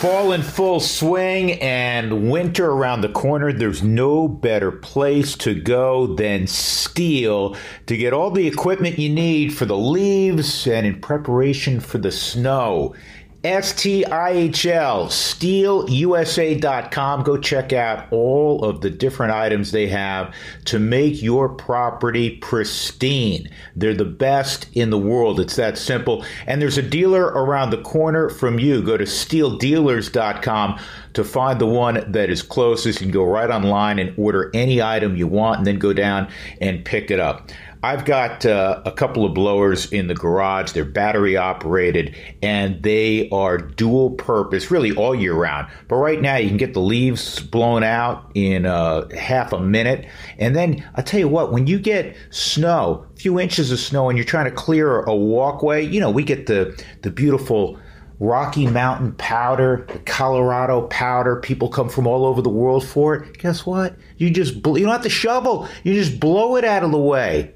Fall in full swing and winter around the corner. There's no better place to go than Stihl to get all the equipment you need for the leaves and in preparation for the snow. STIHL, stihlusa.com. Go check out all of the different items they have to make your property pristine. They're the best in the world. It's that simple. And there's a dealer around the corner from you. Go to stihldealers.com to find the one that is closest. You can go right online and order any item you want and then go down and pick it up. I've got uh, a couple of blowers in the garage. They're battery operated and they are dual purpose really all year round. But right now you can get the leaves blown out in uh, half a minute. And then I'll tell you what, when you get snow, a few inches of snow, and you're trying to clear a walkway, you know, we get the, the beautiful Rocky Mountain powder, the Colorado powder. People come from all over the world for it. Guess what? You just you don't have to shovel. You just blow it out of the way.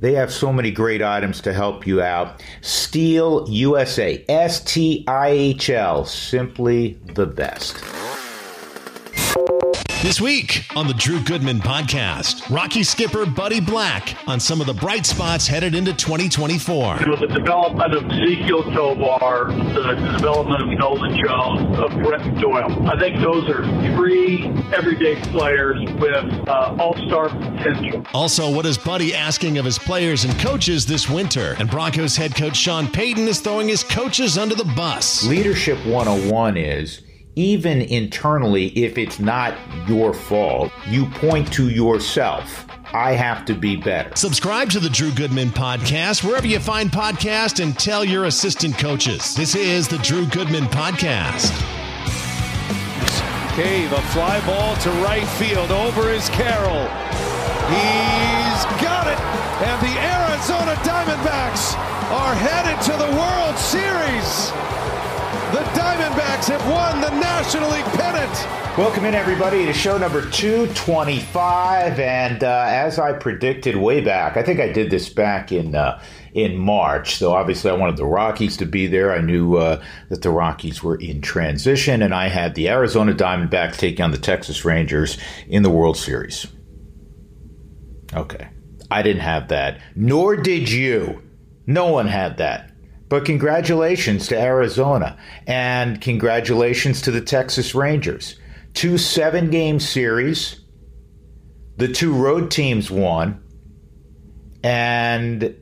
They have so many great items to help you out. Stihl USA, S T I H L, simply the best. This week on the Drew Goodman podcast, Rocky skipper Buddy Black on some of the bright spots headed into 2024. You know, the development of Ezequiel Tovar, the development of Nolan Jones, of Brenton Doyle. I think those are three everyday players with uh, all-star potential. Also, what is Buddy asking of his players and coaches this winter? And Broncos head coach Sean Payton is throwing his coaches under the bus. Leadership 101 is even internally, if it's not your fault, you point to yourself. I have to be better. Subscribe to the Drew Goodman podcast wherever you find podcasts and tell your assistant coaches. This is the Drew Goodman podcast. Cave, a fly ball to right field. Over is Carroll. He's got it. And the Arizona Diamondbacks are headed to the World Series. The Diamondbacks have won the National League pennant. Welcome in, everybody, to show number 225. And uh, as I predicted way back, I think I did this back in. Uh, in March. So obviously, I wanted the Rockies to be there. I knew uh, that the Rockies were in transition, and I had the Arizona Diamondbacks taking on the Texas Rangers in the World Series. Okay. I didn't have that, nor did you. No one had that. But congratulations to Arizona and congratulations to the Texas Rangers. Two seven game series. The two road teams won. And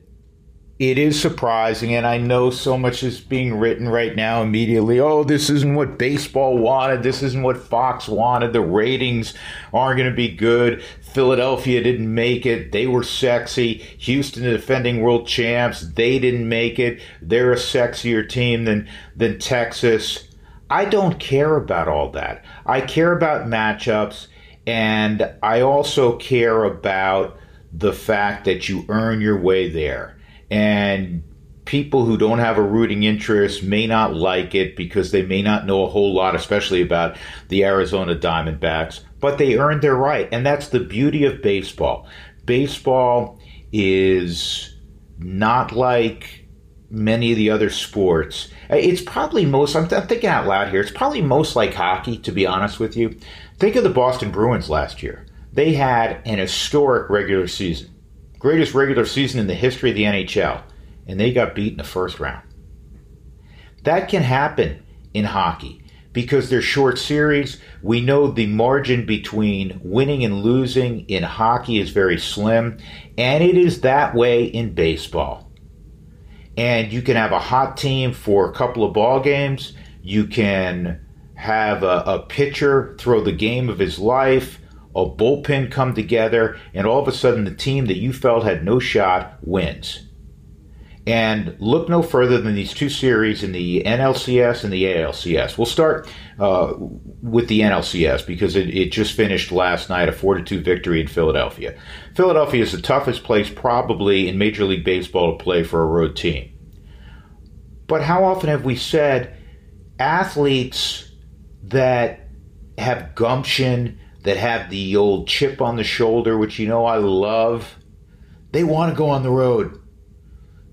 it is surprising, and I know so much is being written right now immediately. Oh, this isn't what baseball wanted. This isn't what Fox wanted. The ratings aren't going to be good. Philadelphia didn't make it. They were sexy. Houston, the defending world champs, they didn't make it. They're a sexier team than, than Texas. I don't care about all that. I care about matchups, and I also care about the fact that you earn your way there and people who don't have a rooting interest may not like it because they may not know a whole lot, especially about the Arizona Diamondbacks, but they earned their right. And that's the beauty of baseball. Baseball is not like many of the other sports. It's probably most, I'm, thinking out loud here, it's probably most like hockey, to be honest with you. Think of the Boston Bruins last year. They had an historic regular season greatest regular season in the history of the NHL, and they got beat in the first round. That can happen in hockey because they're short series. We know the margin between winning and losing in hockey is very slim, and it is that way in baseball. And you can have a hot team for a couple of ball games. You can have a, a pitcher throw the game of his life a bullpen come together, and all of a sudden the team that you felt had no shot wins. And look no further than these two series in the NLCS and the ALCS. We'll start uh, with the NLCS because it, it, just finished last night, a 4 2 victory in Philadelphia. Philadelphia is the toughest place probably in Major League Baseball to play for a road team. But how often have we said athletes that have gumption, that have the old chip on the shoulder, which you know I love, they want to go on the road.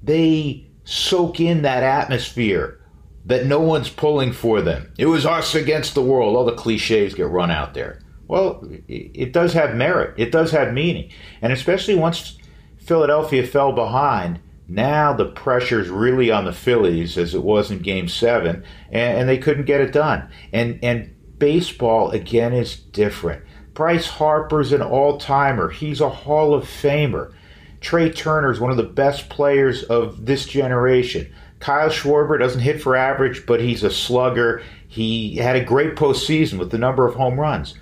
They soak in that atmosphere. that no one's pulling for them. It was us against the world. All the cliches get run out there. Well, it does have merit. It does have meaning. And especially once Philadelphia fell behind, now the pressure's really on the Phillies as it was in game seven, and, and they couldn't get it done. And and baseball again is different. Bryce Harper's an all timer. He's a Hall of Famer. Trea Turner's one of the best players of this generation. Kyle Schwarber doesn't hit for average, but he's a slugger. He had a great postseason with the number of home runs.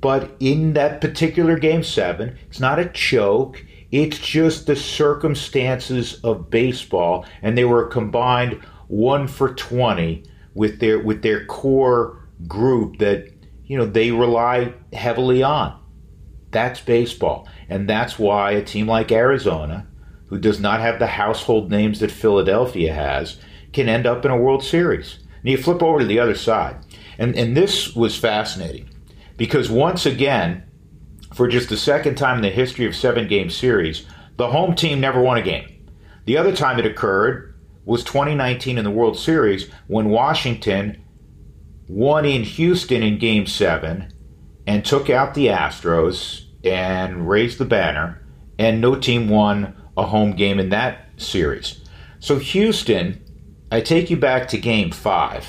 But in that particular game seven, it's not a choke. It's just the circumstances of baseball, and they were combined one for twenty with their with their core group that you know they rely heavily on. That's baseball, and that's why a team like Arizona, who does not have the household names that Philadelphia has, can end up in a World Series. And you flip over to the other side, and and this was fascinating because once again, for just the second time in the history of seven game series, the home team never won a game. The other time it occurred was 2019 in the World Series when Washington won in Houston in game seven and took out the Astros and raised the banner, and no team won a home game in that series. So, Houston, I take you back to game five.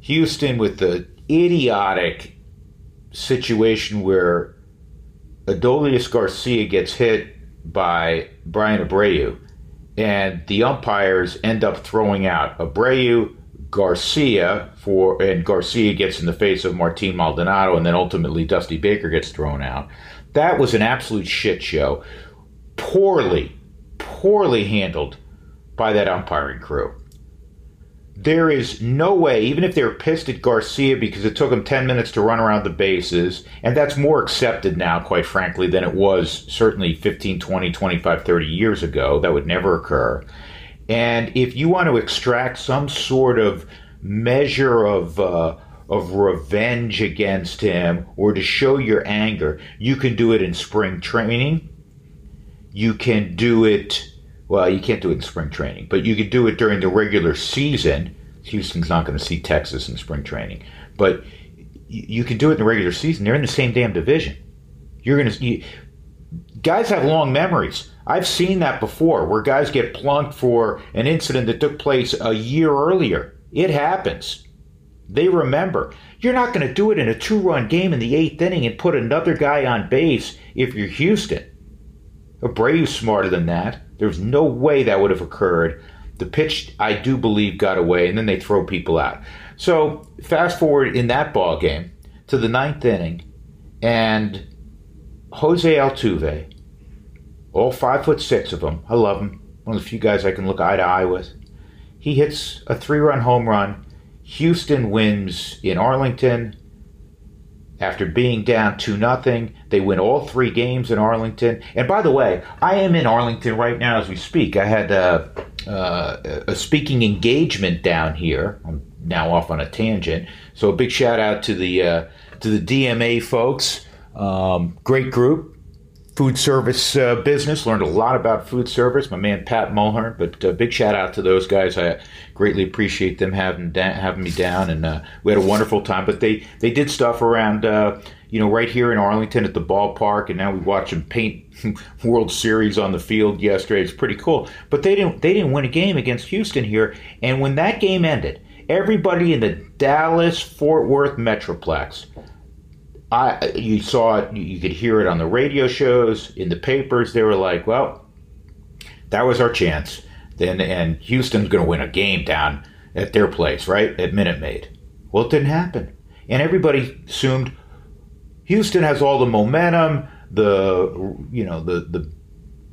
Houston with the idiotic situation where Adolis Garcia gets hit by Bryan Abreu, and the umpires end up throwing out Abreu, Garcia for, and Garcia gets in the face of Martin Maldonado, and then ultimately Dusty Baker gets thrown out. That was an absolute shit show, poorly, poorly handled by that umpiring crew there is no way, even if they're pissed at Garcia because it took him 10 minutes to run around the bases, and that's more accepted now, quite frankly, than it was certainly 15, 20, 25, 30 years ago. That would never occur. And if you want to extract some sort of measure of, uh, of revenge against him or to show your anger, you can do it in spring training. You can do it well, you can't do it in spring training, but you could do it during the regular season. Houston's not going to see Texas in spring training, but you can do it in the regular season. They're in the same damn division. You're going to you, guys have long memories. I've seen that before, where guys get plunked for an incident that took place a year earlier. It happens. They remember. You're not going to do it in a two-run game in the eighth inning and put another guy on base if you're Houston. Abreu's smarter than that. There's no way that would have occurred. The pitch, I do believe, got away, and then they throw people out. So fast forward in that ball game to the ninth inning, and Jose Altuve, all five foot six of them, I love him, one of the few guys I can look eye to eye with. He hits a three-run home run. Houston wins in Arlington after being down 2 nothing. They win all three games in Arlington. And by the way, I am in Arlington right now as we speak. I had a, uh, uh, a speaking engagement down here. I'm now off on a tangent. So a big shout out to the uh, to the DMA folks. Um, great group food service uh, business. Learned a lot about food service. My man Pat Mulhern, but uh, big shout out to those guys. I greatly appreciate them having da- having me down, and uh, we had a wonderful time. But they they did stuff around. Uh, you know, right here in Arlington at the ballpark, and now we watch them paint World Series on the field yesterday. It's pretty cool. But they didn't they didn't win a game against Houston here. And when that game ended, everybody in the Dallas Fort Worth Metroplex I you saw it, you could hear it on the radio shows, in the papers. They were like, "Well, that was our chance." Then and Houston's going to win a game down at their place, right at Minute Maid. Well, it didn't happen, and everybody assumed Houston has all the momentum, the you know the the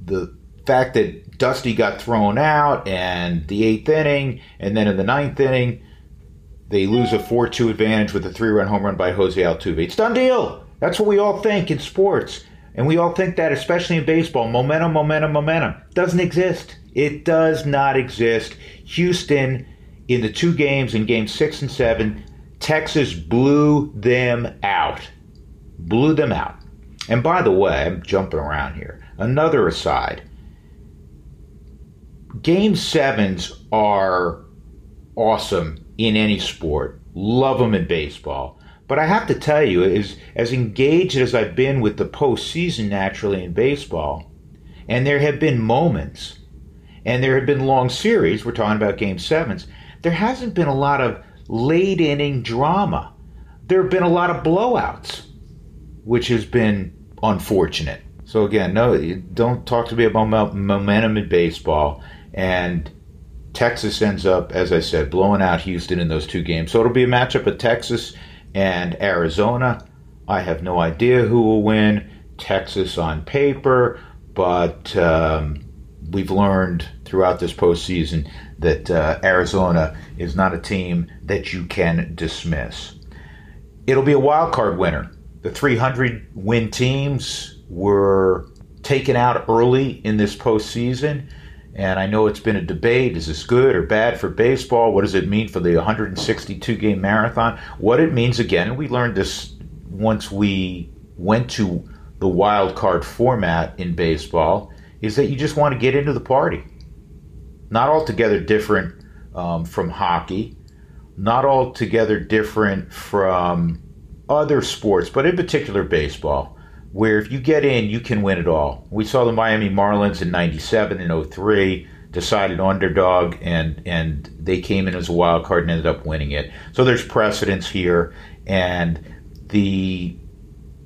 the fact that Dusty got thrown out and the eighth inning, and then in the ninth inning they lose a 4 2 advantage with a three run home run by Jose Altuve. It's done deal. That's what we all think in sports. And we all think that, especially in baseball. Momentum, momentum, momentum. Doesn't exist. It does not exist. Houston, in the two games, in game six and seven, Texas blew them out. Blew them out. And by the way, I'm jumping around here. Another aside game sevens are awesome in any sport. Love them in baseball. But I have to tell you, as, as engaged as I've been with the postseason naturally in baseball, and there have been moments, and there have been long series, we're talking about game sevens, there hasn't been a lot of late inning drama. There have been a lot of blowouts, which has been unfortunate. So again, no, don't talk to me about momentum in baseball. And Texas ends up, as I said, blowing out Houston in those two games. So it'll be a matchup of Texas and Arizona. I have no idea who will win. Texas on paper, but um, we've learned throughout this postseason that uh, Arizona is not a team that you can dismiss. It'll be a wild card winner. The 300 win teams were taken out early in this postseason. And I know it's been a debate is this good or bad for baseball? What does it mean for the 162 game marathon? What it means, again, we learned this once we went to the wild card format in baseball, is that you just want to get into the party. Not altogether different um, from hockey, not altogether different from other sports, but in particular baseball where if you get in, you can win it all. We saw the Miami Marlins in 97 and 03, decided underdog, and, and they came in as a wild card and ended up winning it. So there's precedence here. And the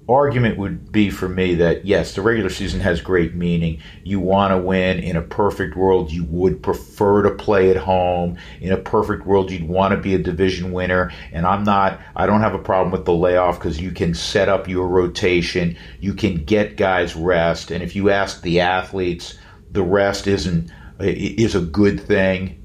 argument would be for me that yes, the regular season has great meaning. You want to win. In a perfect world, you would prefer to play at home. In a perfect world, you'd want to be a division winner. And I'm not, I don't have a problem with the layoff because you can set up your rotation. You can get guys rest. And if you ask the athletes, the rest isn't, is a good thing.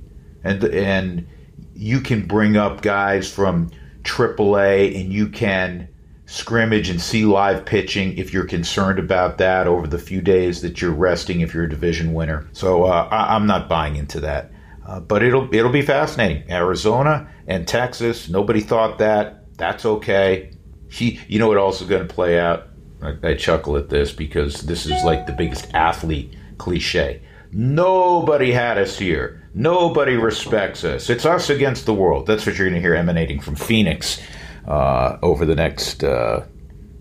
And, and you can bring up guys from AAA and you can, scrimmage and see live pitching if you're concerned about that over the few days that you're resting if you're a division winner. So uh, I, am not buying into that. Uh, but it'll it'll be fascinating. Arizona and Texas. Nobody thought that. That's okay. He, you know what also going to play out? I, I chuckle at this because this is like the biggest athlete cliche. Nobody had us here. Nobody respects us. It's us against the world. That's what you're going to hear emanating from Phoenix uh, over the next uh,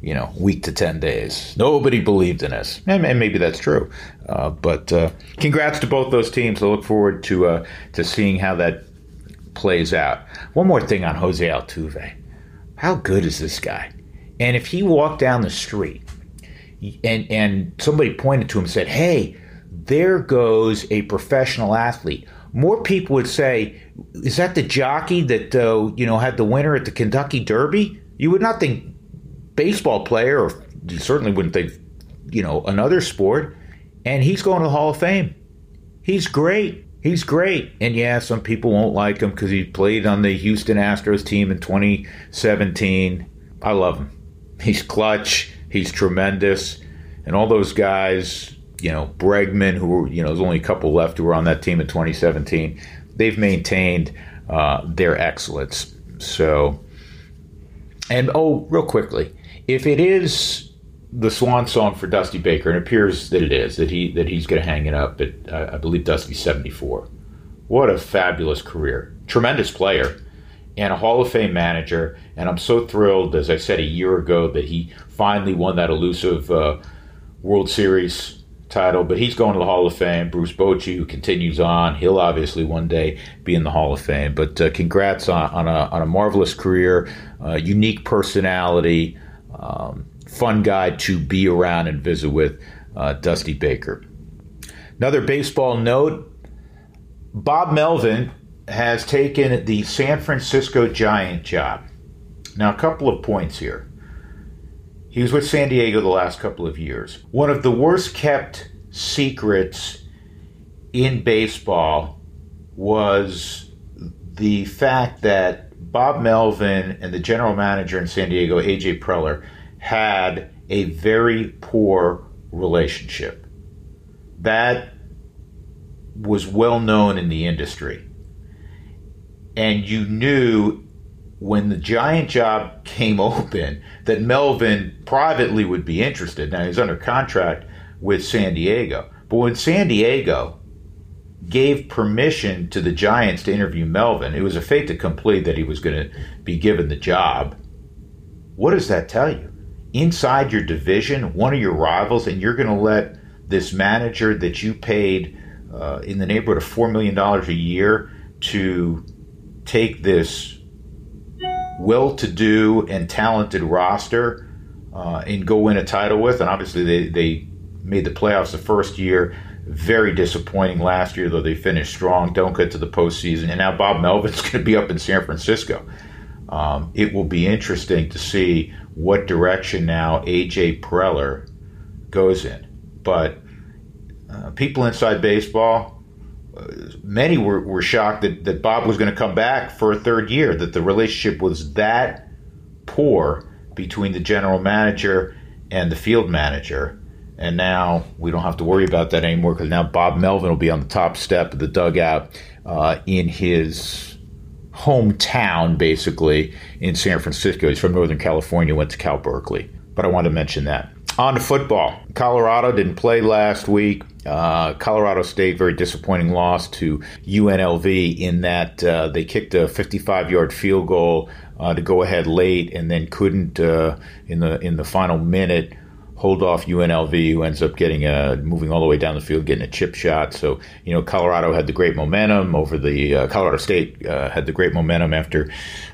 you know week to 10 days. Nobody believed in us. And, and maybe that's true. Uh, but uh, congrats to both those teams. I look forward to uh, to seeing how that plays out. One more thing on jose altuve. How good is this guy? And if he walked down the street and and somebody pointed to him and said hey there goes a professional athlete more people would say, "Is that the jockey that uh, you know had the winner at the Kentucky Derby?" You would not think baseball player, or you certainly wouldn't think you know another sport. And he's going to the Hall of Fame. He's great. He's great. And yeah, some people won't like him because he played on the Houston Astros team in 2017. I love him. He's clutch. He's tremendous. And all those guys, you know, Bregman, who were, you know, there's only a couple left who were on that team in 2017. They've maintained uh, their excellence. So, and oh, real quickly, if it is the swan song for Dusty Baker, and it appears that it is, that he that he's going to hang it up at, uh, I believe, Dusty's 74. What a fabulous career! Tremendous player and a Hall of Fame manager. And I'm so thrilled, as I said a year ago, that he finally won that elusive uh, World Series title, but he's going to the Hall of Fame. Bruce Bochy, who continues on, he'll obviously one day be in the Hall of Fame. But uh, congrats on, on, a, on a marvelous career, uh, unique personality, um, fun guy to be around and visit with, uh, Dusty Baker. Another baseball note Bob Melvin has taken the San Francisco Giant job. Now, a couple of points here. He was with San Diego the last couple of years. One of the worst kept secrets in baseball was the fact that Bob Melvin and the general manager in San Diego, AJ Preller, had a very poor relationship. That was well known in the industry. And you knew when the Giant job came open that Melvin privately would be interested. Now he's under contract with San Diego, but when San Diego gave permission to the Giants to interview Melvin. It was a fait accompli that he was going to be given the job. What does that tell you? Inside your division, one of your rivals, and you're going to let this manager that you paid uh, in the neighborhood of $4 million a year to take this well to do and talented roster uh, and go win a title with. And obviously, they, they made the playoffs the first year. Very disappointing last year, though they finished strong. Don't get to the postseason. And now Bob Melvin's going to be up in San Francisco. Um, it will be interesting to see what direction now AJ Preller goes in. But uh, people inside baseball, many were, were shocked that, that Bob was going to come back for a third year, that the relationship was that poor between the general manager and the field manager. And now we don't have to worry about that anymore because now Bob Melvin will be on the top step of the dugout uh, in his hometown, basically, in San Francisco. He's from Northern California, went to Cal Berkeley. But I wanted to mention that. On to football. Colorado didn't play last week. Uh, Colorado State, very disappointing loss to UNLV in that uh, they kicked a 55 yard field goal uh, to go ahead late and then couldn't uh, in the in the final minute hold off UNLV, who ends up getting a moving all the way down the field, getting a chip shot. So you know, Colorado had the great momentum over the uh, Colorado State uh, had the great momentum after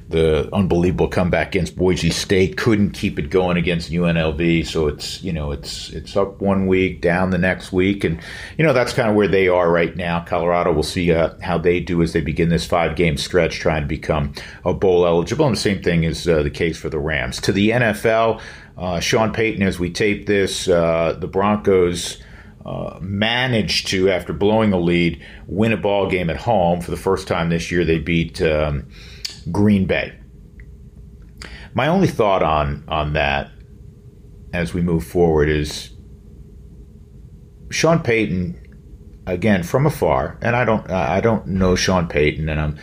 the unbelievable comeback against Boise State. Couldn't keep it going against UNLV. So it's you know it's it's up one week, down the next week, and you know that's kind of where they are right now. Colorado, we'll see uh, how they do as they begin this five game stretch, trying to become a bowl eligible. And the same thing is uh, the case for the Rams. To the NFL. Uh, Sean Payton, as we tape this, uh, the Broncos uh, managed to, after blowing a lead, win a ball game at home for the first time this year. They beat um, Green Bay. My only thought on on that, as we move forward, is Sean Payton, again from afar, and I don't I don't know Sean Payton, and I'm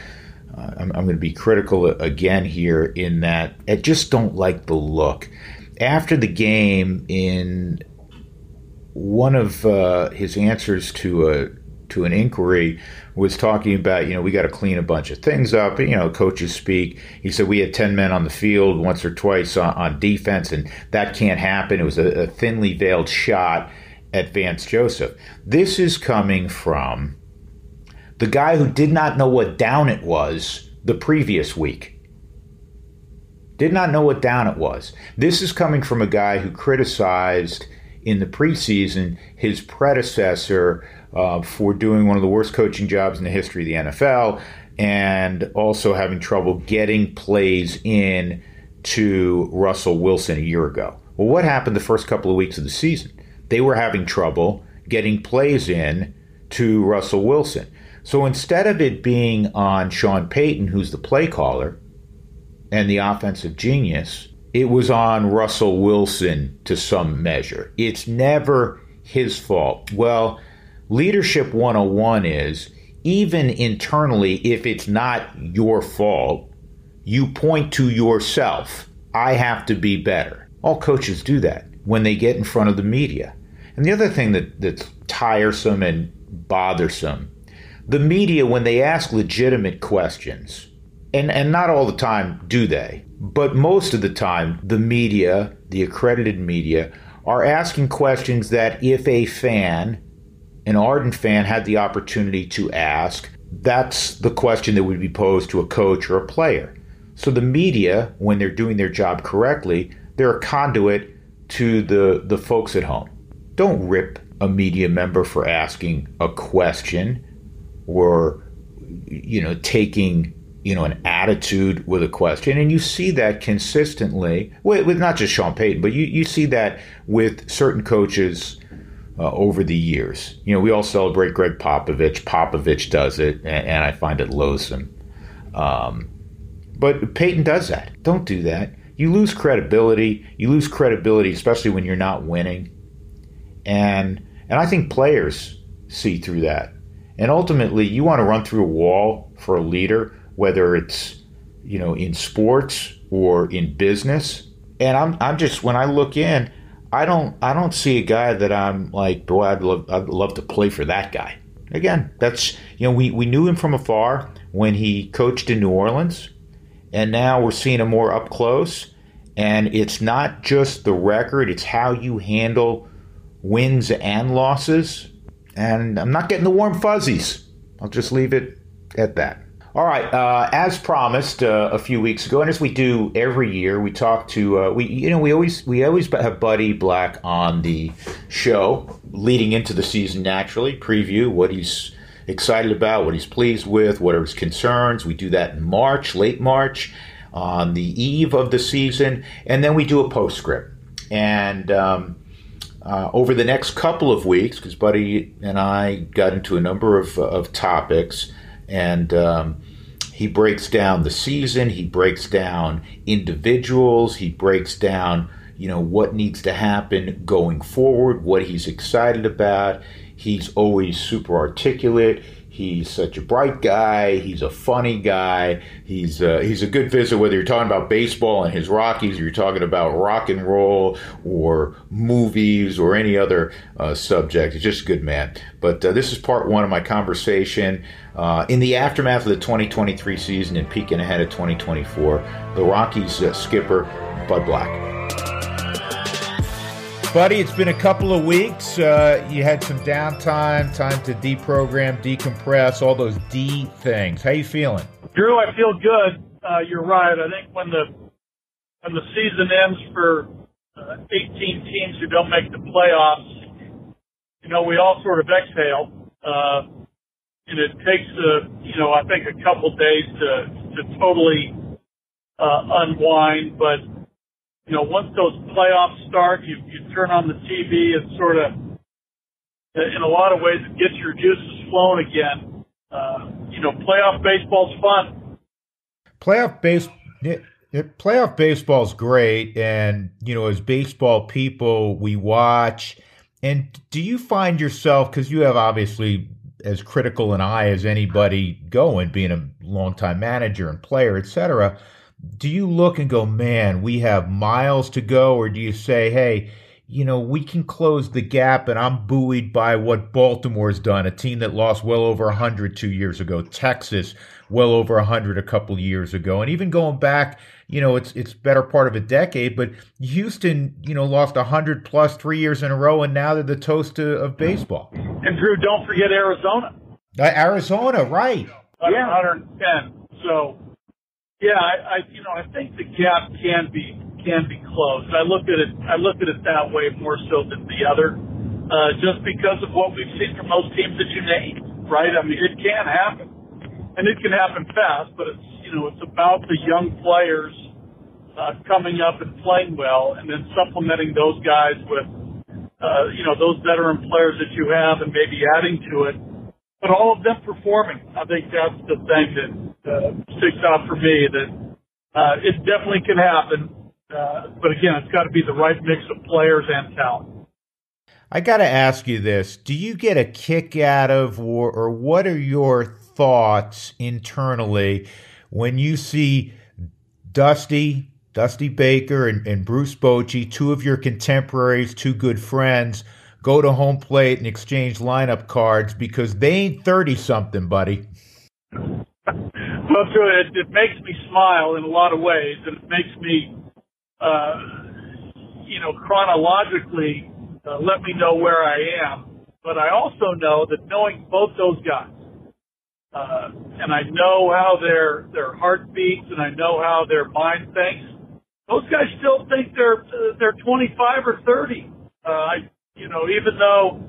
uh, I'm, I'm going to be critical again here in that I just don't like the look after the game, in one of uh, his answers to a to an inquiry, was talking about you know we got to clean a bunch of things up. You know, coaches speak. He said we had ten men on the field once or twice on, on defense, and that can't happen. It was a, a thinly veiled shot at Vance Joseph. This is coming from the guy who did not know what down it was the previous week. Did not know what down it was. This is coming from a guy who criticized in the preseason his predecessor uh, for doing one of the worst coaching jobs in the history of the NFL and also having trouble getting plays in to Russell Wilson a year ago. Well, what happened the first couple of weeks of the season? They were having trouble getting plays in to Russell Wilson. So instead of it being on Sean Payton, who's the play caller, and the offensive genius, it was on Russell Wilson to some measure. It's never his fault. Well, leadership 101 is even internally, if it's not your fault, you point to yourself. I have to be better. All coaches do that when they get in front of the media. And the other thing that, that's tiresome and bothersome the media, when they ask legitimate questions, and and not all the time do they but most of the time the media the accredited media are asking questions that if a fan an ardent fan had the opportunity to ask that's the question that would be posed to a coach or a player so the media when they're doing their job correctly they're a conduit to the the folks at home don't rip a media member for asking a question or you know taking you know, an attitude with a question. And you see that consistently with, with not just Sean Payton, but you, you see that with certain coaches uh, over the years. You know, we all celebrate Gregg Popovich. Popovich does it, and, and I find it loathsome. Um, but Payton does that. Don't do that. You lose credibility. You lose credibility, especially when you're not winning. And and I think players see through that. And ultimately, you want to run through a wall for a leader whether it's you know in sports or in business. And I'm I'm just when I look in, I don't I don't see a guy that I'm like, boy, I'd love I'd love to play for that guy. again, that's you know we we knew him from afar when he coached in New Orleans, and now we're seeing him more up close. And it's not just the record; it's how you handle wins and losses. And I'm not getting the warm fuzzies. I'll just leave it at that. All right, uh, as promised uh, a few weeks ago, and as we do every year, we talk to uh, we you know we always we always have Buddy Black on the show leading into the season. Naturally, preview what he's excited about, what he's pleased with, what are his concerns. We do that in March, late March, on the eve of the season, and then we do a postscript. And um, uh, over the next couple of weeks, because Buddy and I got into a number of, of topics, and um, he breaks down the season, he breaks down individuals, he breaks down you know what needs to happen going forward, what he's excited about. He's always super articulate. He's such a bright guy. He's a funny guy. He's uh, he's a good visit. Whether you're talking about baseball and his Rockies, or you're talking about rock and roll or movies or any other uh, subject, he's just a good man. But uh, this is part one of my conversation uh, in the aftermath of the 2023 season and peeking ahead of 2024. The Rockies uh, skipper Bud Black. Buddy, it's been a couple of weeks. Uh, you had some downtime, time to deprogram, decompress, all those D things. How you feeling? Drew, I feel good. Uh, you're right. I think when the when the season ends for uh, 18 teams who don't make the playoffs, you know, we all sort of exhale. Uh, and it takes, a, you know, I think a couple days to, to totally uh, unwind. But you know, once those playoffs start, you, you turn on the TV and sort of, in a lot of ways, it gets your juices flowing again. Uh, you know, playoff baseball's fun. Playoff base, playoff baseball's great, and you know, as baseball people, we watch. And do you find yourself because you have obviously as critical an eye as anybody going, being a longtime manager and player, et cetera do you look and go, man, we have miles to go? Or do you say, hey, you know, we can close the gap and I'm buoyed by what Baltimore's done, a team that lost well over 100 two years ago, Texas well over 100 a couple years ago, and even going back, you know, it's it's better part of a decade, but Houston, you know, lost 100 plus three years in a row, and now they're the toast of, of baseball. And Drew, don't forget Arizona. Uh, Arizona, right. Yeah. 110. So yeah, I, I you know I think the gap can be can be closed. I look at it I look at it that way more so than the other, uh, just because of what we've seen from those teams that you named. Right? I mean, it can happen, and it can happen fast. But it's you know it's about the young players uh, coming up and playing well, and then supplementing those guys with uh, you know those veteran players that you have, and maybe adding to it. But all of them performing, I think that's the thing that uh, sticks out for me that uh, it definitely can happen. Uh, but again, it's got to be the right mix of players and talent. I got to ask you this: Do you get a kick out of, or, or what are your thoughts internally when you see Dusty, Dusty Baker, and, and Bruce Bochy, two of your contemporaries, two good friends, go to home plate and exchange lineup cards because they ain't thirty something, buddy? Well, it, it makes me smile in a lot of ways, and it makes me, uh, you know, chronologically uh, let me know where I am. But I also know that knowing both those guys, uh, and I know how their their heart beats, and I know how their mind thinks. Those guys still think they're uh, they're 25 or 30. Uh, I, you know, even though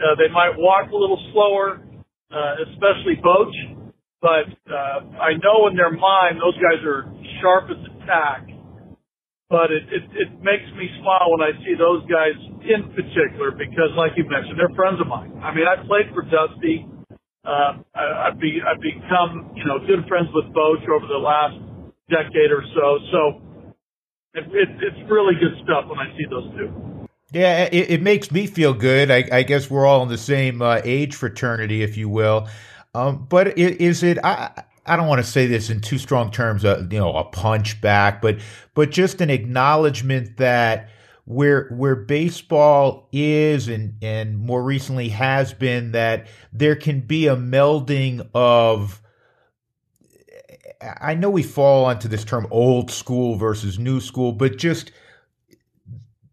uh, they might walk a little slower, uh, especially Boch but uh, I know in their mind those guys are sharp as a tack. But it, it it makes me smile when I see those guys in particular because, like you mentioned, they're friends of mine. I mean, I played for Dusty. Uh, I, I've be I've become you know good friends with Boch over the last decade or so. So it, it, it's really good stuff when I see those two. Yeah, it, it makes me feel good. I, I, guess we're all in the same uh, age fraternity, if you will. Um, but is it? I, I don't want to say this in too strong terms, uh, you know, a punch back, but but just an acknowledgement that where where baseball is and and more recently has been that there can be a melding of I know we fall onto this term old school versus new school, but just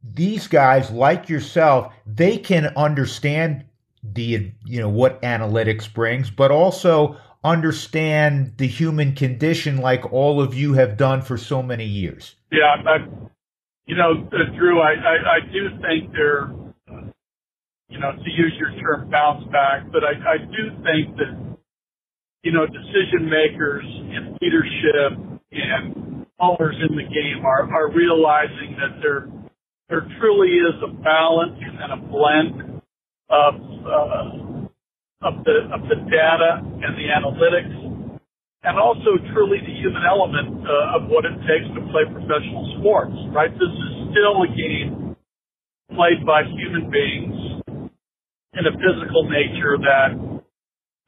these guys like yourself, they can understand the you know what analytics brings, but also understand the human condition like all of you have done for so many years. Yeah, I, you know, uh, Drew, I, I, I do think they're, uh, you know, to use your term, bounce back, but I, I do think that, you know, decision makers and leadership and owners in the game are, are realizing that there, there truly is a balance and a blend of, uh, of the of the data and the analytics, and also truly the human element uh, of what it takes to play professional sports. Right, this is still a game played by human beings in a physical nature that,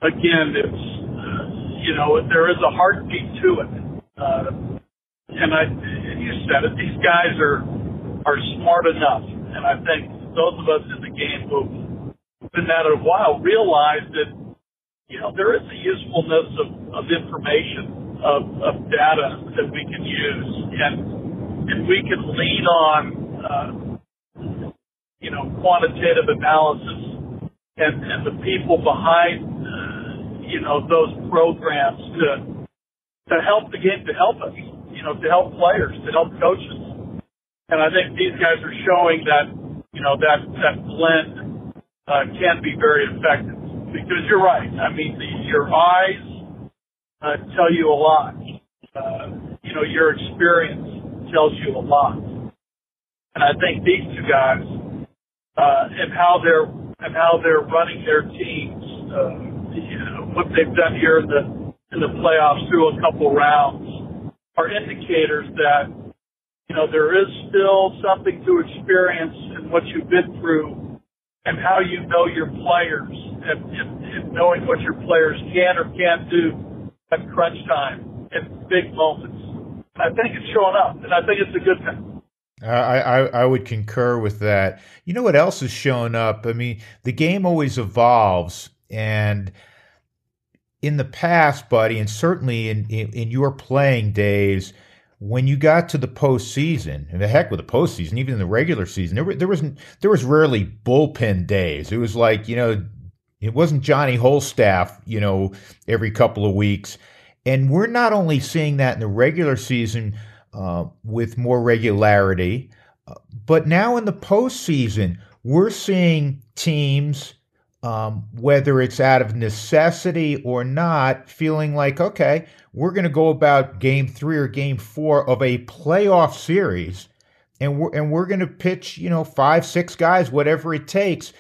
again, it's you know there is a heartbeat to it. Uh, and I, and you said it. These guys are are smart enough, and I think those of us in the game who been at it a while, realize that, you know, there is a usefulness of, of information, of, of data that we can use. And, and we can lean on, uh, you know, quantitative analysis and, and the people behind, uh, you know, those programs to, to help the game, to help us, you know, to help players, to help coaches. And I think these guys are showing that, you know, that, that blend uh, can be very effective. Because you're right. I mean, the, your eyes uh, tell you a lot. Uh, you know, your experience tells you a lot. And I think these two guys uh, and how they're and how they're running their teams, uh, you know, what they've done here in the in the playoffs through a couple rounds are indicators that you know there is still something to experience in what you've been through and how you know your players and, and, and knowing what your players can or can't do at crunch time in big moments. I think it's showing up, and I think it's a good thing. I, I, I would concur with that. You know what else is showing up? I mean, the game always evolves, and in the past, buddy, and certainly in, in, in your playing days, when you got to the postseason, and the heck with the postseason, even in the regular season, there, there was there was rarely bullpen days. It was like you know, it wasn't Johnny Holstaff, you know, every couple of weeks. And we're not only seeing that in the regular season uh, with more regularity, uh, but now in the postseason, we're seeing teams um, whether it's out of necessity or not, feeling like, okay, we're going to go about game three or game four of a playoff series, and we're, and we're going to pitch, you know, five, six guys, whatever it takes.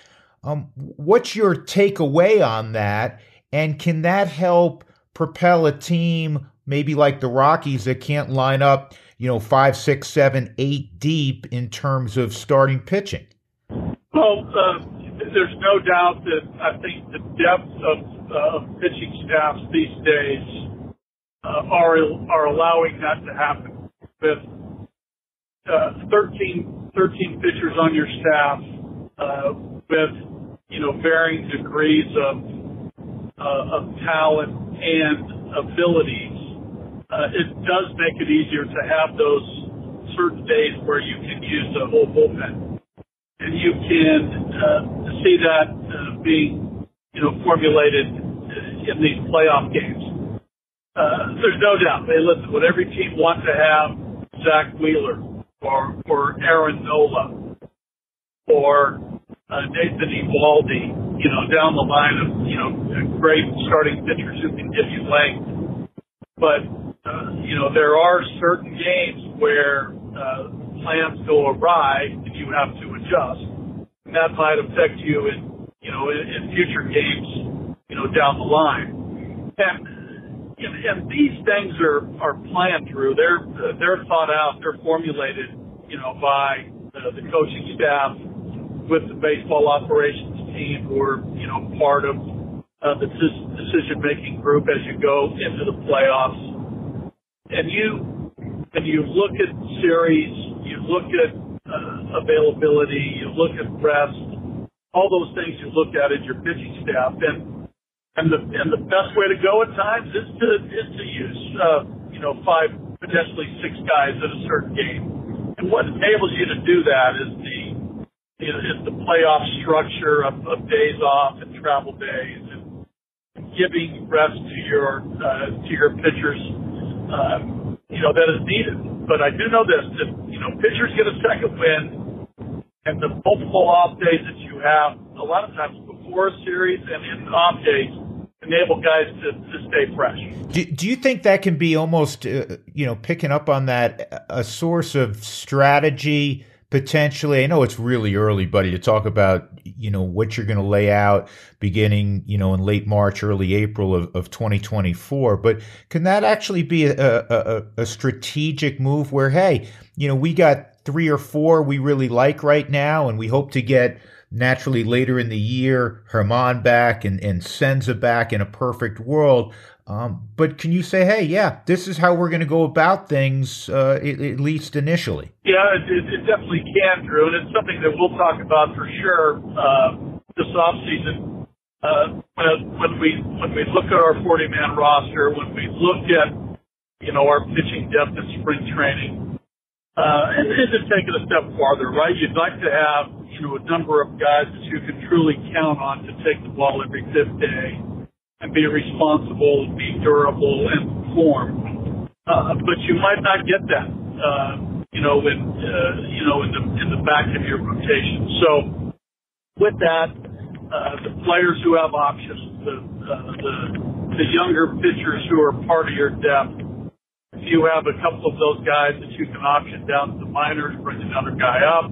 Um, what's your takeaway on that? And can that help propel a team, maybe like the Rockies, that can't line up, you know, five, six, seven, eight deep in terms of starting pitching? Well, uh, there's no doubt that I think the depth of uh, pitching staffs these days uh, are are allowing that to happen. With uh, 13, 13 pitchers on your staff, uh, with you know varying degrees of uh, of talent and abilities, uh, it does make it easier to have those certain days where you can use the whole bullpen and you can uh, see that uh, being, you know, formulated in these playoff games. Uh, there's no doubt. Hey, listen, would every team want to have Zack Wheeler or or Aaron Nola or uh, Nathan Eovaldi, you know, down the line of you know great starting pitchers who can give you length. But uh, you know, there are certain games where uh, plans go awry and you have to adjust. And that might affect you in, you know, in, in future games, you know, down the line. And, and, and these things are, are planned through. They're, they're thought out. They're formulated, you know, by the, the coaching staff with the baseball operations team who are, you know, part of uh, the decision making group as you go into the playoffs. And you, and you look at series, you look at uh, availability, you look at rest, all those things you look at in your pitching staff, and and the and the best way to go at times is to is to use uh, you know five potentially six guys in a certain game, and what enables you to do that is the is the playoff structure of, of days off and travel days and giving rest to your uh, to your pitchers, uh, you know that is needed. But I do know this that you know pitchers get a second win and the multiple off days that you have, a lot of times before a series and in off days, enable guys to, to stay fresh. Do, do you think that can be almost, uh, you know, picking up on that, a source of strategy potentially? I know it's really early, buddy, to talk about, you know, what you're going to lay out beginning, you know, in late March, early April of, of 2024. But can that actually be a, a, a strategic move where, hey, you know, we got three or four we really like right now, and we hope to get naturally later in the year Germán back and, and Senza back in a perfect world. Um, but can you say, hey, yeah, this is how we're going to go about things, uh, at, at, least initially? Yeah, it, it, definitely can, Drew, and it's something that we'll talk about for sure uh, this offseason. Uh, when, when we when we look at our 40 man roster, when we look at you know our pitching depth in spring training, uh, and, and to take it a step farther, right? You'd like to have, you know, a number of guys that you can truly count on to take the ball every fifth day and be responsible, be durable, and perform. Uh, but you might not get that, uh, you know, in, uh, you know, in the, in the back of your rotation. So with that, uh, the players who have options, the, uh, the, the younger pitchers who are part of your depth, if you have a couple of those guys that you can option down to the minors, bring another guy up,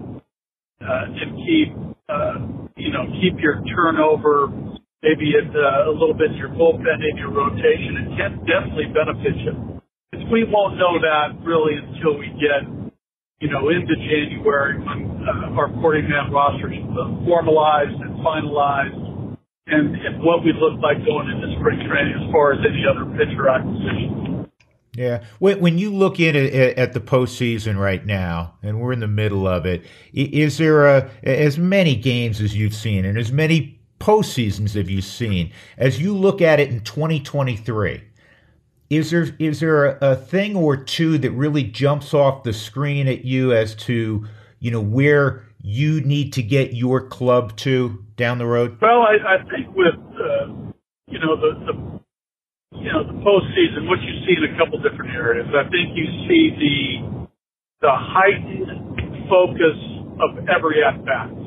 uh, and keep, uh, you know, keep your turnover maybe at, uh, a little bit your bullpen in your rotation, it can definitely benefit you. Because we won't know that really until we get, you know, into January when uh, our 40-man roster is formalized and finalized and, and what we look like going into spring training as far as any other pitcher acquisitions. Yeah. When, when you look at at the postseason right now, and we're in the middle of it, is there a, as many games as you've seen and as many postseasons have you seen, as you look at it in 2023, is there is there a, a thing or two that really jumps off the screen at you as to you know where you need to get your club to down the road? Well, I, I think with uh, you know the, the you know, the postseason, what you see in a couple different areas. I think you see the the heightened focus of every at bat.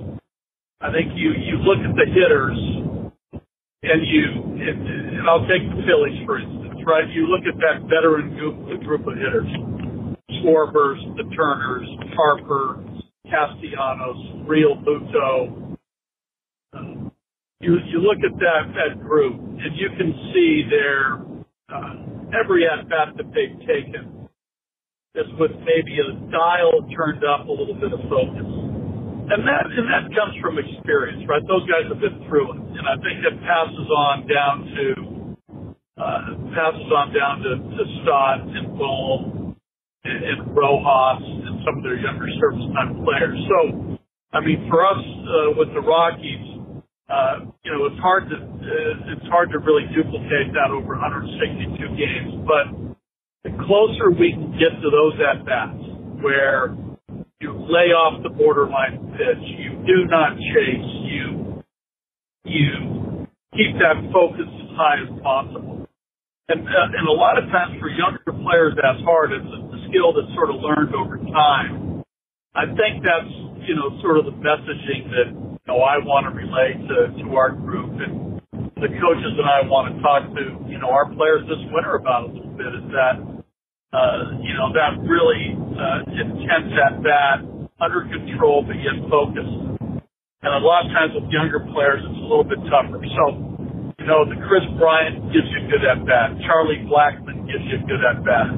I think you you look at the hitters, and you and, and I'll take the Phillies for instance, right? You look at that veteran group, group of hitters, Schwarbers, the Turners, Harper, Castellanos, Realmuto. Uh, you you look at that that group and you can see their uh, every at bat that they've taken is with maybe a dial turned up a little bit of focus, and that and that comes from experience, right? Those guys have been through it, and I think it passes on down to uh, passes on down to, to Stott and Bohm and, and Rojas and some of their younger service time players. So, I mean, for us uh, with the Rockies uh, you know, it's hard to uh, it's hard to really duplicate that over 162 games. But the closer we can get to those at bats, where you lay off the borderline pitch, you do not chase, you you keep that focus as high as possible. And uh, and a lot of times for younger players, that's hard. It's a, skill that's sort of learned over time. I think that's you know sort of the messaging that know, I want to relay to, to our group and the coaches that I want to talk to, you know, our players this winter about a little bit is that, uh, you know, that really uh, intense at bat, under control, but yet focused. And a lot of times with younger players, it's a little bit tougher. So, you know, the Kris Bryant gives you a good at bat. Charlie Blackmon gives you a good at bat.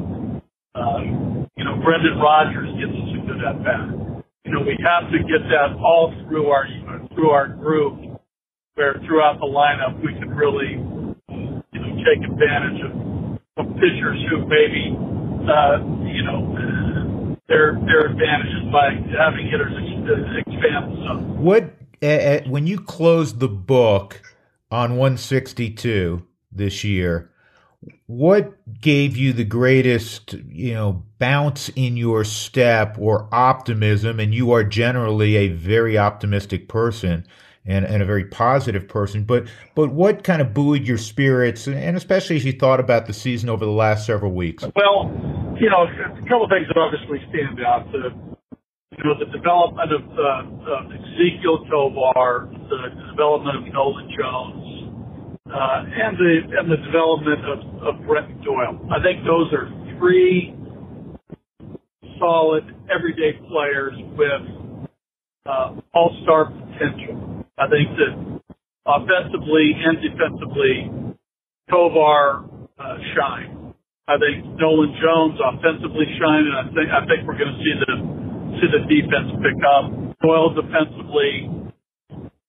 Um, you know, Brendan Rodgers gives us a good at bat. You know, we have to get that all through our through our group, where throughout the lineup we can really, you know, take advantage of, of pitchers who maybe, uh, you know, their their advantages by having hitters expand zone. What uh, when you closed the book on 162 this year? What gave you the greatest, you know, bounce in your step or optimism? And you are generally a very optimistic person and, and a very positive person. But but what kind of buoyed your spirits, and especially as you thought about the season over the last several weeks? Well, you know, a couple things that obviously stand out. The you know the development of, uh, of Ezequiel Tovar, the development of Nolan Jones, uh, and the and the development of, of Brent Doyle. I think those are three solid everyday players with uh, all-star potential. I think that offensively and defensively, Tovar uh, shine. I think Nolan Jones offensively shine, and I think I think we're going to see the see the defense pick up. Doyle defensively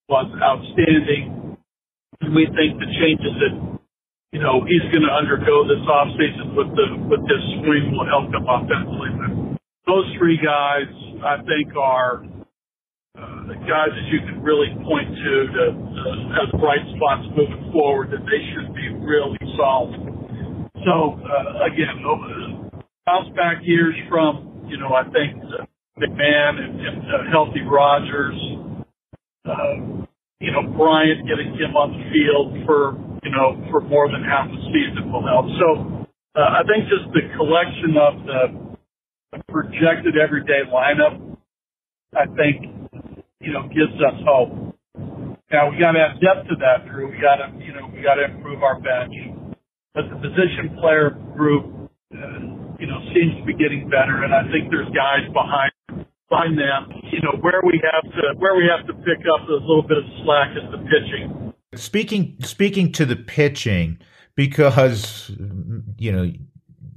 was outstanding. We think the changes that you know he's going to undergo this offseason with the with this swing will help him offensively. But those three guys, I think, are uh, guys that you can really point to to uh, as bright spots moving forward that they should be really solid. So uh, again, bounce back years from you know I think uh, McMahon and, and uh, healthy Rodgers, uh, you know Bryant getting him on the field for you know for more than half the season will help. So uh, I think just the collection of the projected everyday lineup, I think you know, gives us hope. Now we got to add depth to that, Drew. We got to, you know, we got to improve our bench. But the position player group, uh, you know, seems to be getting better, and I think there's guys behind behind them. You know, where we have to where we have to pick up a little bit of slack is the pitching. Speaking speaking to the pitching, because you know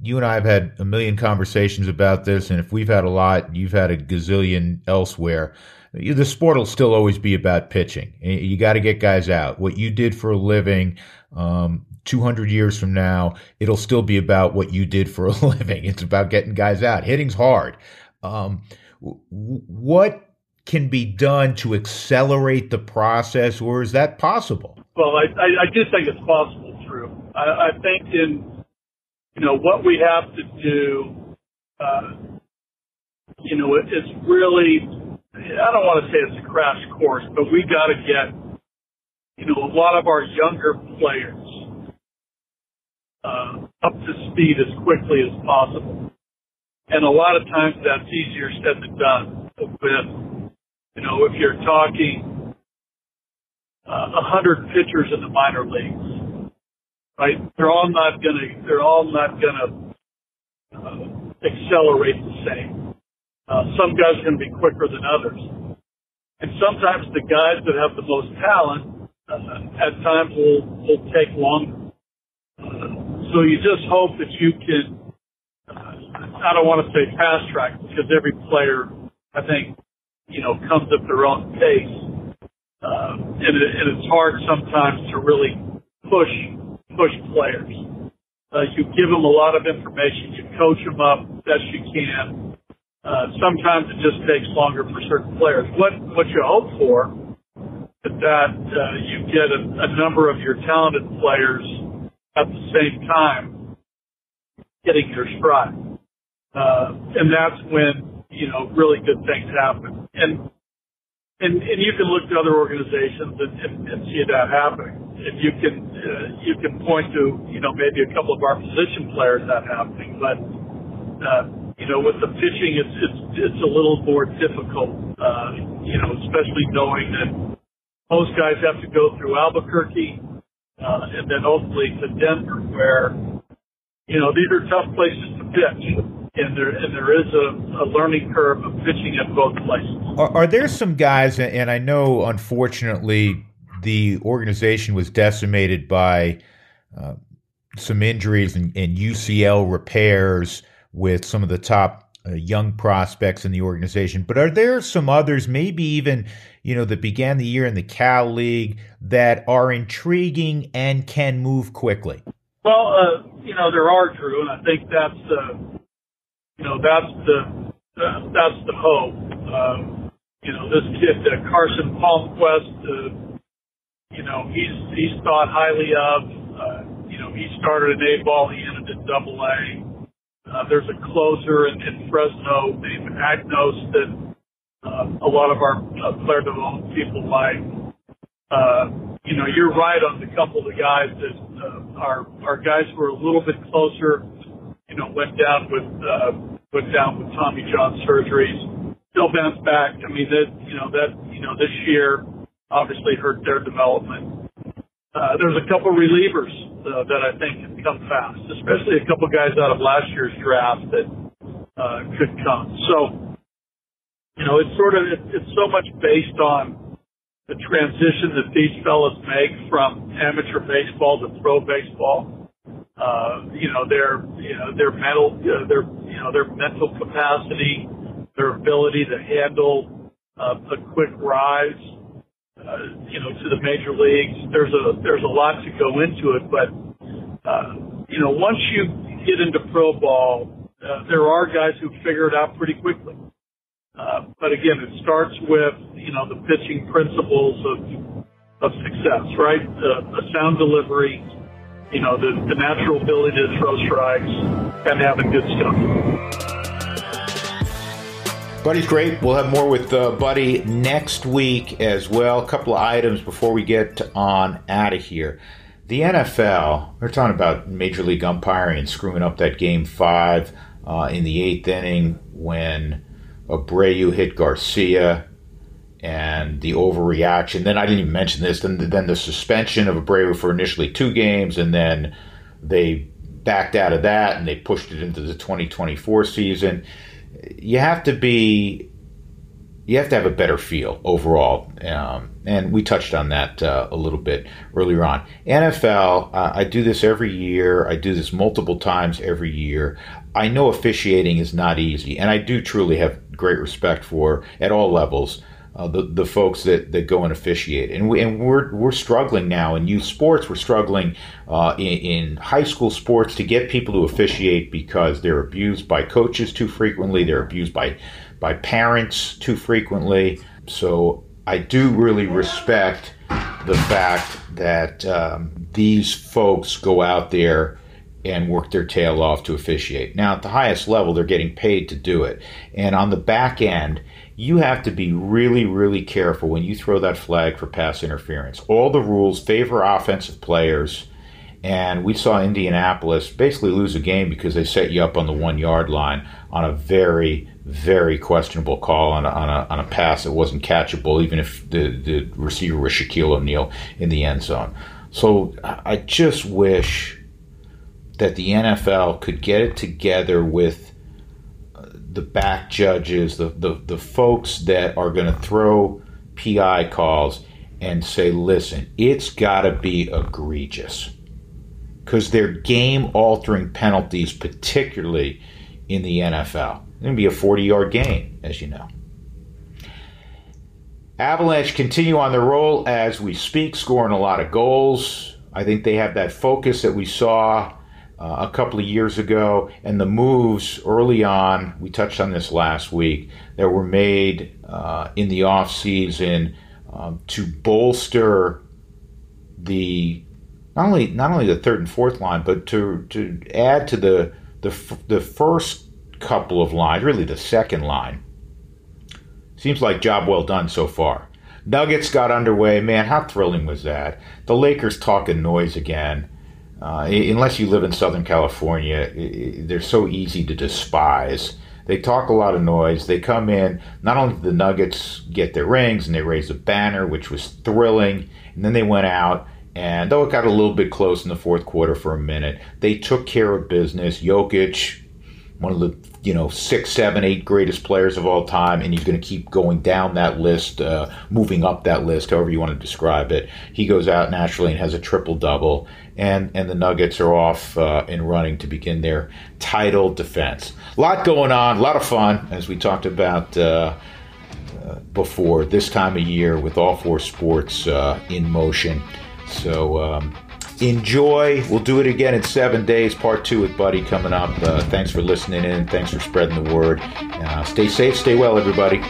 you and I have had a million conversations about this, and if we've had a lot, you've had a gazillion elsewhere the sport will still always be about pitching. You got to get guys out. What you did for a living, um, 200 years from now, it'll still be about what you did for a living. It's about getting guys out. Hitting's hard. Um, what can be done to accelerate the process, or is that possible? Well, I, I, I do think it's possible, Drew. I, I think in, you know, what we have to do, uh, you know, it, it's really I don't want to say it's a crash course, but we got to get, you know, a lot of our younger players uh, up to speed as quickly as possible. And a lot of times that's easier said than done. With, you know, if you're talking uh, a uh, hundred pitchers in the minor leagues, right? They're all not gonna, they're all not gonna uh, accelerate the same. Uh, some guys are to be quicker than others. And sometimes the guys that have the most talent uh, at times will, will take longer. So you just hope that you can, I don't want to say fast track because every player, I think, you know, comes at their own pace. Uh, and, it, and it's hard sometimes to really push, push players. Uh, you give them a lot of information, you coach them up best you can, uh, sometimes it just takes longer for certain players. What what you hope for is that uh, you get a, a number of your talented players at the same time getting their stride, uh, and that's when you know really good things happen. And and and you can look to other organizations and, and, and see that happening. And you can uh, you can point to you know maybe a couple of our position players that happening, but uh, you know, with the pitching, it's it's it's a little more difficult. Uh, you know, especially knowing that most guys have to go through Albuquerque uh, and then ultimately to Denver, where you know these are tough places to pitch, and there and there is a, a learning curve of pitching at both places. Are, are there some guys, and I know unfortunately the organization was decimated by uh, some injuries and, and UCL repairs with some of the top uh, young prospects in the organization. But are there some others, maybe even you know, that began the year in the Cal League that are intriguing and can move quickly? Well, uh, you know, there are, Drew, and I think that's uh, you know that's the that's the hope. Um, you know, this kid uh, Carson Palmquist, uh, you know, he's he's thought highly of. Uh, you know, he started in A ball, he ended in Double A. Uh, there's a closer in, in Fresno named Agnos that uh, a lot of our uh, player development people like. Uh, you know, you're right on the couple of the guys that uh, are are guys who are a little bit closer. You know, went down with uh, went down with Tommy John surgeries. Still bounced back. I mean, that you know that you know this year obviously hurt their development. Uh, there's a couple relievers uh, that I think can come fast, especially a couple guys out of last year's draft that uh, could come. So, you know, it's sort of it, it's so much based on the transition that these fellas make from amateur baseball to pro baseball. Uh, you know, their you know their mental uh, their you know their mental capacity, their ability to handle uh, a quick rise uh, you know, to the major leagues. There's a there's a lot to go into it, but uh, you know, once you get into pro ball, uh, there are guys who figure it out pretty quickly. Uh, but again, it starts with you know the pitching principles of of success, right? Uh, a sound delivery, you know, the, the natural ability to throw strikes, and having good stuff. Buddy's great. We'll have more with uh, Buddy next week as well. A couple of items before we get on out of here. The NFL, they're talking about Major League umpiring and screwing up that game five uh, in the eighth inning when Abreu hit Garcia and the overreaction. Then I didn't even mention this. Then, then the suspension of Abreu for initially two games, and then they backed out of that and they pushed it into the 2024 season you have to be you have to have a better feel overall. Um, and we touched on that uh, a little bit earlier on. NFL, uh, I do this every year. I do this multiple times every year. I know officiating is not easy, and I do truly have great respect for, at all levels, uh, the the folks that, that go and officiate, and we and we're we're struggling now in youth sports. We're struggling uh, in, in, high school sports to get people to officiate because they're abused by coaches too frequently. They're abused by by parents too frequently. So I do really respect the fact that um, these folks go out there and work their tail off to officiate. Now, at the highest level, they're getting paid to do it, and on the back end you have to be really, really careful when you throw that flag for pass interference. All the rules favor offensive players, and we saw Indianapolis basically lose a game because they set you up on the one yard line on a very, very questionable call on a, on a, on a pass that wasn't catchable, even if the, the receiver was Shaquille O'Neal in the end zone. So I just wish that the NFL could get it together with the back judges, the, the, the folks that are going to throw PI calls and say, listen, it's got to be egregious. Because they're game altering penalties, particularly in the NFL. It's going to be a 40 yard gain, as you know. Avalanche continue on their roll as we speak, scoring a lot of goals. I think they have that focus that we saw uh, a couple of years ago, and the moves early on, we touched on this last week, that were made uh, in the offseason um, to bolster the not only not only the third and fourth line, but to to add to the the the first couple of lines, really the second line. Seems like job well done so far. Nuggets got underway. Man, how thrilling was that? The Lakers talking noise again. Uh, unless you live in Southern California, they're so easy to despise. They talk a lot of noise. They come in, not only did the Nuggets get their rings and they raised a banner, which was thrilling, and then they went out, and though it got a little bit close in the fourth quarter for a minute, they took care of business. Jokic, one of the you know six, seven, eight greatest players of all time, and he's going to keep going down that list, uh, moving up that list, however you want to describe it. He goes out naturally and has a triple double, and and the Nuggets are off uh, and running to begin their title defense. A lot going on, a lot of fun, as we talked about. Uh, uh before this time of year, with all four sports uh, in motion, so um, enjoy. We'll do it again in seven days. Part two with Buddy coming up. Uh, thanks for listening in. Thanks for spreading the word. Uh, stay safe, stay well, everybody.